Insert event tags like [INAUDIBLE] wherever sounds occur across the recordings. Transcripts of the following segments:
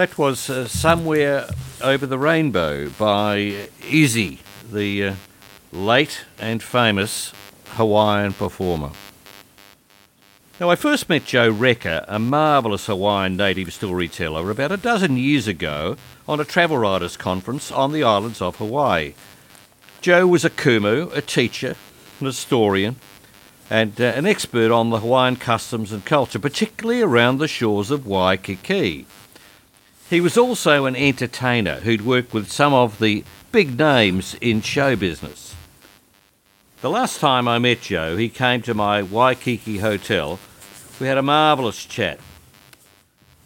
That was uh, Somewhere Over the Rainbow by Izzy, the uh, late and famous Hawaiian performer. Now, I first met Joe Recca, a marvellous Hawaiian native storyteller, about a dozen years ago on a travel writers conference on the islands of Hawaii. Joe was a kumu, a teacher, an historian, and uh, an expert on the Hawaiian customs and culture, particularly around the shores of Waikiki. He was also an entertainer who'd worked with some of the big names in show business. The last time I met Joe, he came to my Waikiki hotel. We had a marvellous chat.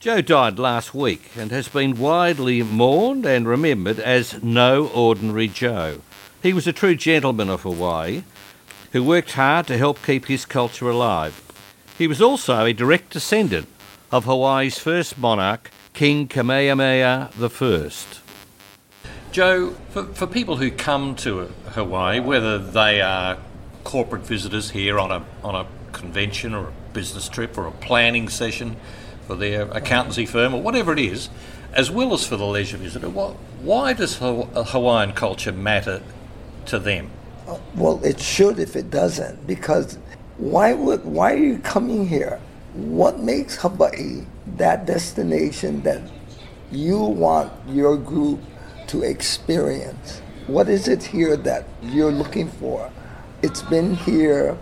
Joe died last week and has been widely mourned and remembered as no ordinary Joe. He was a true gentleman of Hawaii who worked hard to help keep his culture alive. He was also a direct descendant of Hawaii's first monarch, King Kamehameha I. Joe, for, for people who come to Hawaii, whether they are corporate visitors here on a, on a convention or a business trip or a planning session for their accountancy firm or whatever it is, as well as for the leisure visitor, what, why does uh, Hawaiian culture matter to them? Uh, well, it should if it doesn't, because why would why are you coming here? What makes Hawaii that destination that you want your group to experience. What is it here that you're looking for? It's been here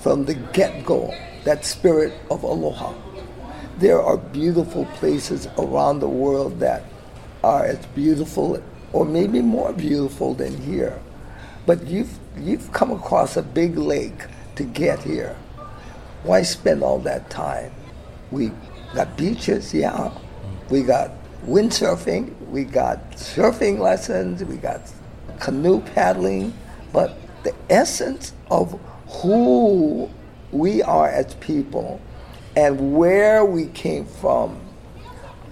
from the get go, that spirit of aloha. There are beautiful places around the world that are as beautiful or maybe more beautiful than here. But you've, you've come across a big lake to get here. Why spend all that time? We got beaches, yeah. We got windsurfing, we got surfing lessons, we got canoe paddling, but the essence of who we are as people and where we came from,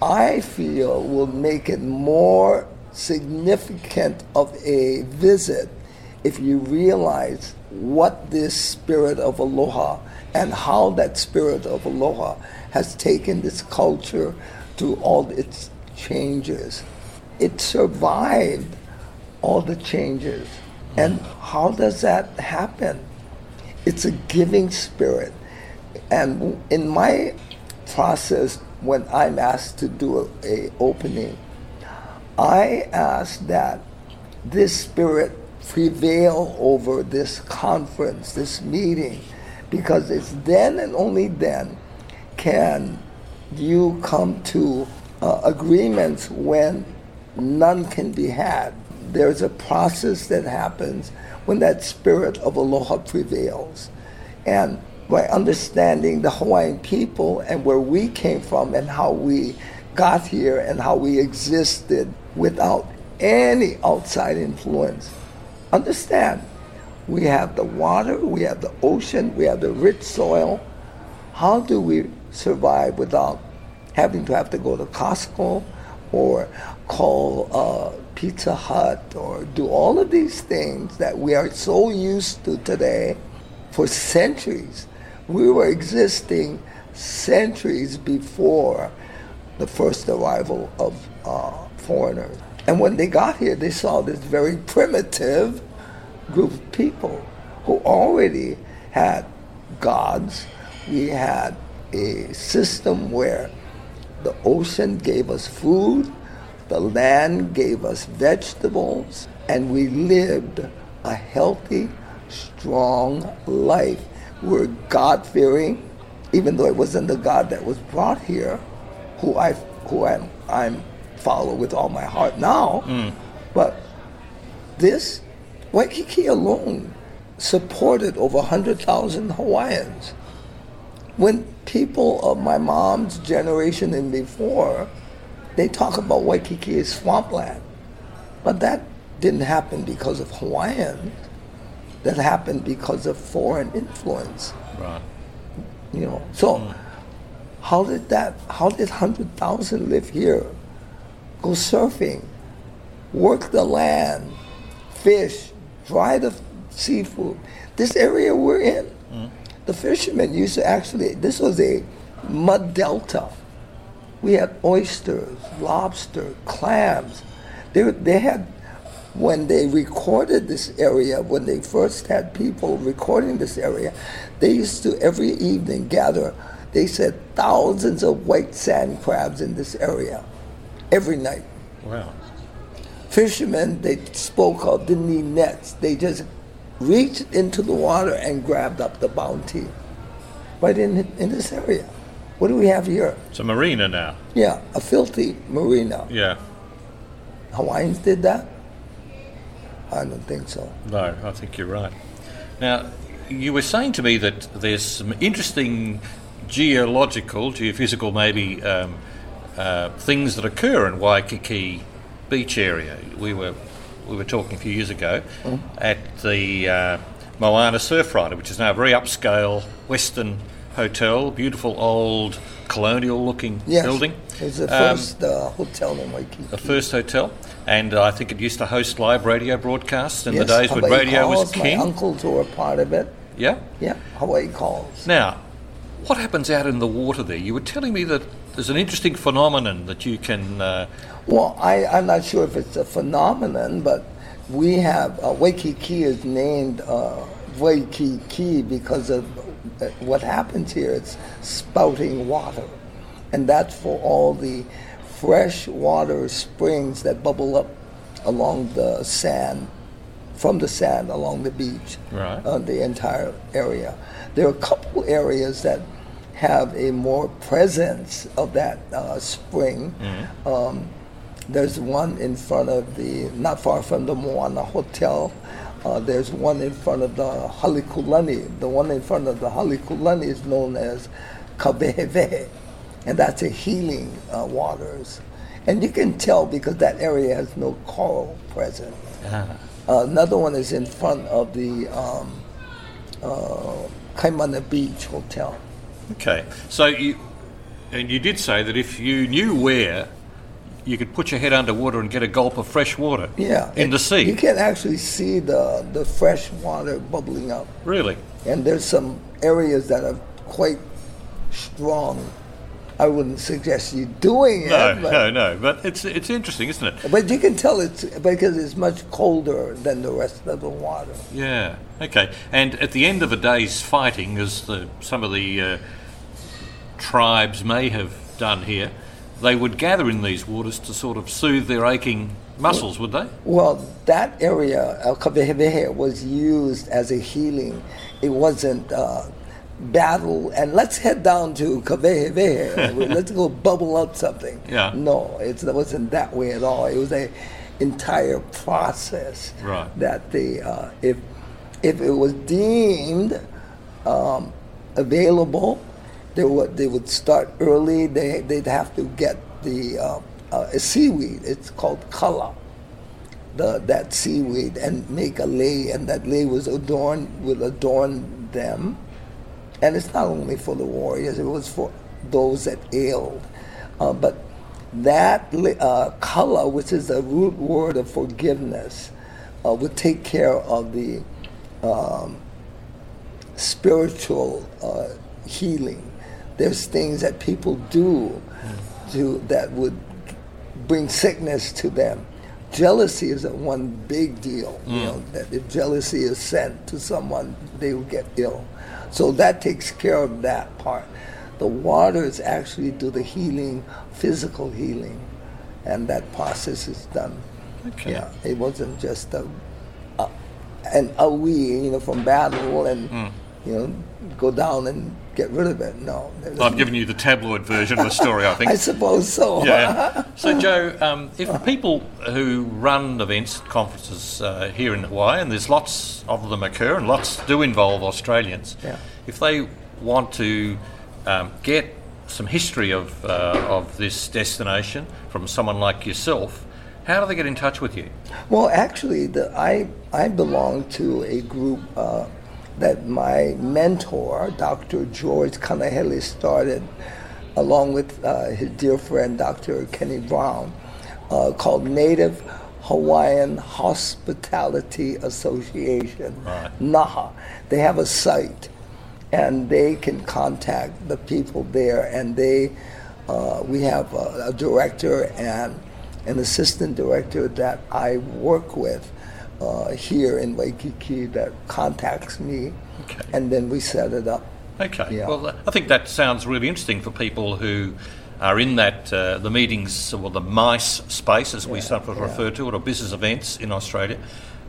I feel will make it more significant of a visit if you realize what this spirit of aloha and how that spirit of aloha has taken this culture to all its changes. It survived all the changes. And how does that happen? It's a giving spirit. And in my process, when I'm asked to do a, a opening, I ask that this spirit prevail over this conference, this meeting, because it's then and only then can you come to uh, agreements when none can be had. There's a process that happens when that spirit of aloha prevails. And by understanding the Hawaiian people and where we came from and how we got here and how we existed without any outside influence, understand we have the water, we have the ocean, we have the rich soil. How do we survive without having to have to go to Costco or call uh, Pizza Hut or do all of these things that we are so used to today for centuries. We were existing centuries before the first arrival of uh, foreigners. And when they got here, they saw this very primitive group of people who already had gods. We had a system where the ocean gave us food, the land gave us vegetables, and we lived a healthy, strong life. We were God fearing, even though it wasn't the God that was brought here, who I who I'm, I'm follow with all my heart now. Mm. But this Waikiki alone supported over 100,000 Hawaiians. When people of my mom's generation and before, they talk about Waikiki as swampland. But that didn't happen because of Hawaiians. That happened because of foreign influence. Right. You know, so mm. how did that, how did 100,000 live here? Go surfing, work the land, fish, dry the seafood. This area we're in, mm the fishermen used to actually, this was a mud delta. We had oysters, lobster, clams. They, they had, when they recorded this area, when they first had people recording this area, they used to every evening gather, they said thousands of white sand crabs in this area every night. Wow. Fishermen, they spoke of, didn't need nets. They just reached into the water and grabbed up the bounty right in, in this area. What do we have here? It's a marina now. Yeah, a filthy marina. Yeah. Hawaiians did that? I don't think so. No, I think you're right. Now, you were saying to me that there's some interesting geological, geophysical, maybe um, uh, things that occur in Waikiki beach area. We were we were talking a few years ago at the uh, Moana Surf Rider, which is now a very upscale Western hotel, beautiful old colonial-looking Yes. building. It was the Um, first uh, hotel in Waikiki. the first hotel, and I think it used to host live radio broadcasts in Yes, the days when Hawaii radio was Calls, king. My uncles were a part of it. Yeah. Yeah, Hawaii calls. Now, what happens out in the water there? You were telling me that there's an interesting phenomenon that you can. Uh, Well, I, I'm not sure if it's a phenomenon, but we have uh, Waikiki is named uh, Waikiki because of uh, what happens here. It's spouting water, and that's for all the fresh water springs that bubble up along the sand, from the sand along the beach, Right. uh, the entire area. There are a couple areas that have a more presence of that uh, spring. Um, there's one in front of the, not far from the Moana Hotel. Uh, there's one in front of the Halekulani. The one in front of the Halekulani is known as Kawehewehe, and that's a healing uh, waters. And you can tell because that area has no coral present. Uh, another one is in front of the um, uh, Kaimana Beach Hotel. Okay, so you and you did say that if you knew where, you could put your head underwater and get a gulp of fresh water. Yeah, In it- the sea. You can actually see the the fresh water bubbling up, Really. and there's some areas that are quite strong. I wouldn't suggest you doing it, No, no, no. But it's it's interesting, isn't it? but you can tell it's because it's much colder than the rest of the water. Yeah. Okay. And at the end of a day's fighting, as the, some of the uh, tribes may have done here, they would gather in these waters to sort of soothe their aching muscles, would they? Well, that area, El Kawehewehe, was used as a healing. It wasn't uh, battle, and let's head down to Kawehewehe. [LAUGHS] let's go bubble up something. Yeah. No, it's, it wasn't that way at all. It was a entire process Right. that they, uh, if, if it was deemed um, available, they would, they would start early. They, they'd have to get the uh, uh, a seaweed. It's called kala the, that seaweed and make a lei, and that lei was adorned will adorn them. And it's not only for the warriors; it was for those that ailed. Uh, but that uh, kala, which is the root word of forgiveness, uh, would take care of the um, spiritual uh, healing. There's things that people do to that would bring sickness to them. Jealousy is a one big deal. You know that if jealousy is sent to someone, they will get ill. So that takes care of that part. The waters actually do the healing, physical healing, and that process is done. Okay. Yeah, it wasn't just a, a an awi, you know, from battle and mm. you know go down and get rid of it. No, there's- I've given you the tabloid version of the story, I think. [LAUGHS] I suppose so. yeah. [LAUGHS] So, Joe, um, if people who run events, conferences uh, here in Hawaii, and there's lots of them occur, and lots do involve Australians, Yeah. if they want to um, get some history of, uh, of this destination from someone like yourself, how do they get in touch with you? Well, actually, the, I I belong to a group uh, that my mentor, Dr. George Kanahele, started, along with uh, his dear friend, Dr. Kenny Brown, uh, called Native Hawaiian Hospitality Association, Right. NAHA. They have a site, and they can contact the people there, and they Uh, we have a, a, director and an assistant director that I work with uh, here in Waikiki that contacts me, okay. and then we set it up. Okay. Yeah. Well, I think that sounds really interesting for people who are in that uh, the meetings or the MICE space, as we sometimes yeah. refer to it, or business events in Australia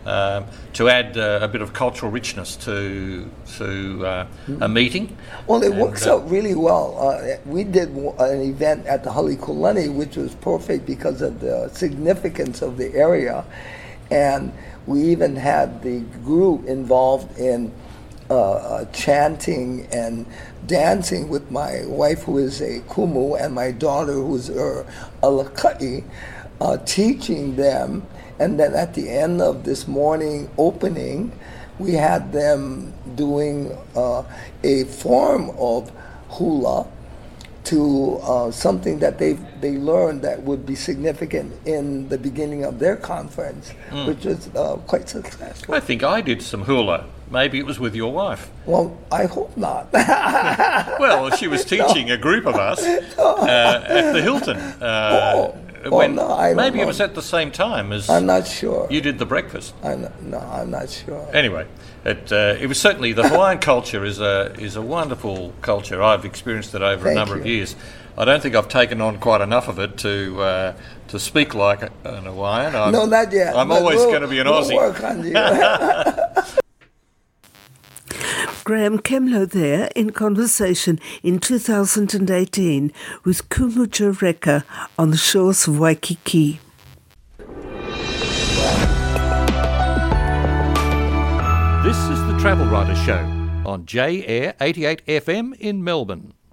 um, to add uh, a bit of cultural richness to to uh, mm-hmm. a meeting. Well, it and, works uh, out really well. Uh, we did an event at the Halekulani, which was perfect because of the significance of the area, and we even had the group involved in. Uh, uh, chanting and dancing with my wife, who is a kumu, and my daughter, who's a, a lakai, teaching them and then at the end of this morning opening, we had them doing uh, a form of hula to uh, something that they they learned that would be significant in the beginning of their conference, mm. which was uh, quite successful. I think I did some hula. Maybe it was with your wife. Well, I hope not. [LAUGHS] well, she was [LAUGHS] teaching no. a group of us [LAUGHS] uh, at the Hilton. Uh, oh when no, I maybe it was at the same time as I'm not sure. You did the breakfast. I'm not, no, I'm not sure. Anyway, it uh, it was certainly the Hawaiian culture is a is a wonderful culture. I've experienced it over Thank a number you. of years. I don't think I've taken on quite enough of it to uh, to speak like an Hawaiian. I'm, no, not yet. I'm always we'll, going to be an we'll Aussie. Work on you. [LAUGHS] [LAUGHS] Graeme Kemlo there in conversation in 2018 with Kumu Joe Recca on the shores of Waikiki. This is the Travel Writer Show on J Air 88 FM in Melbourne.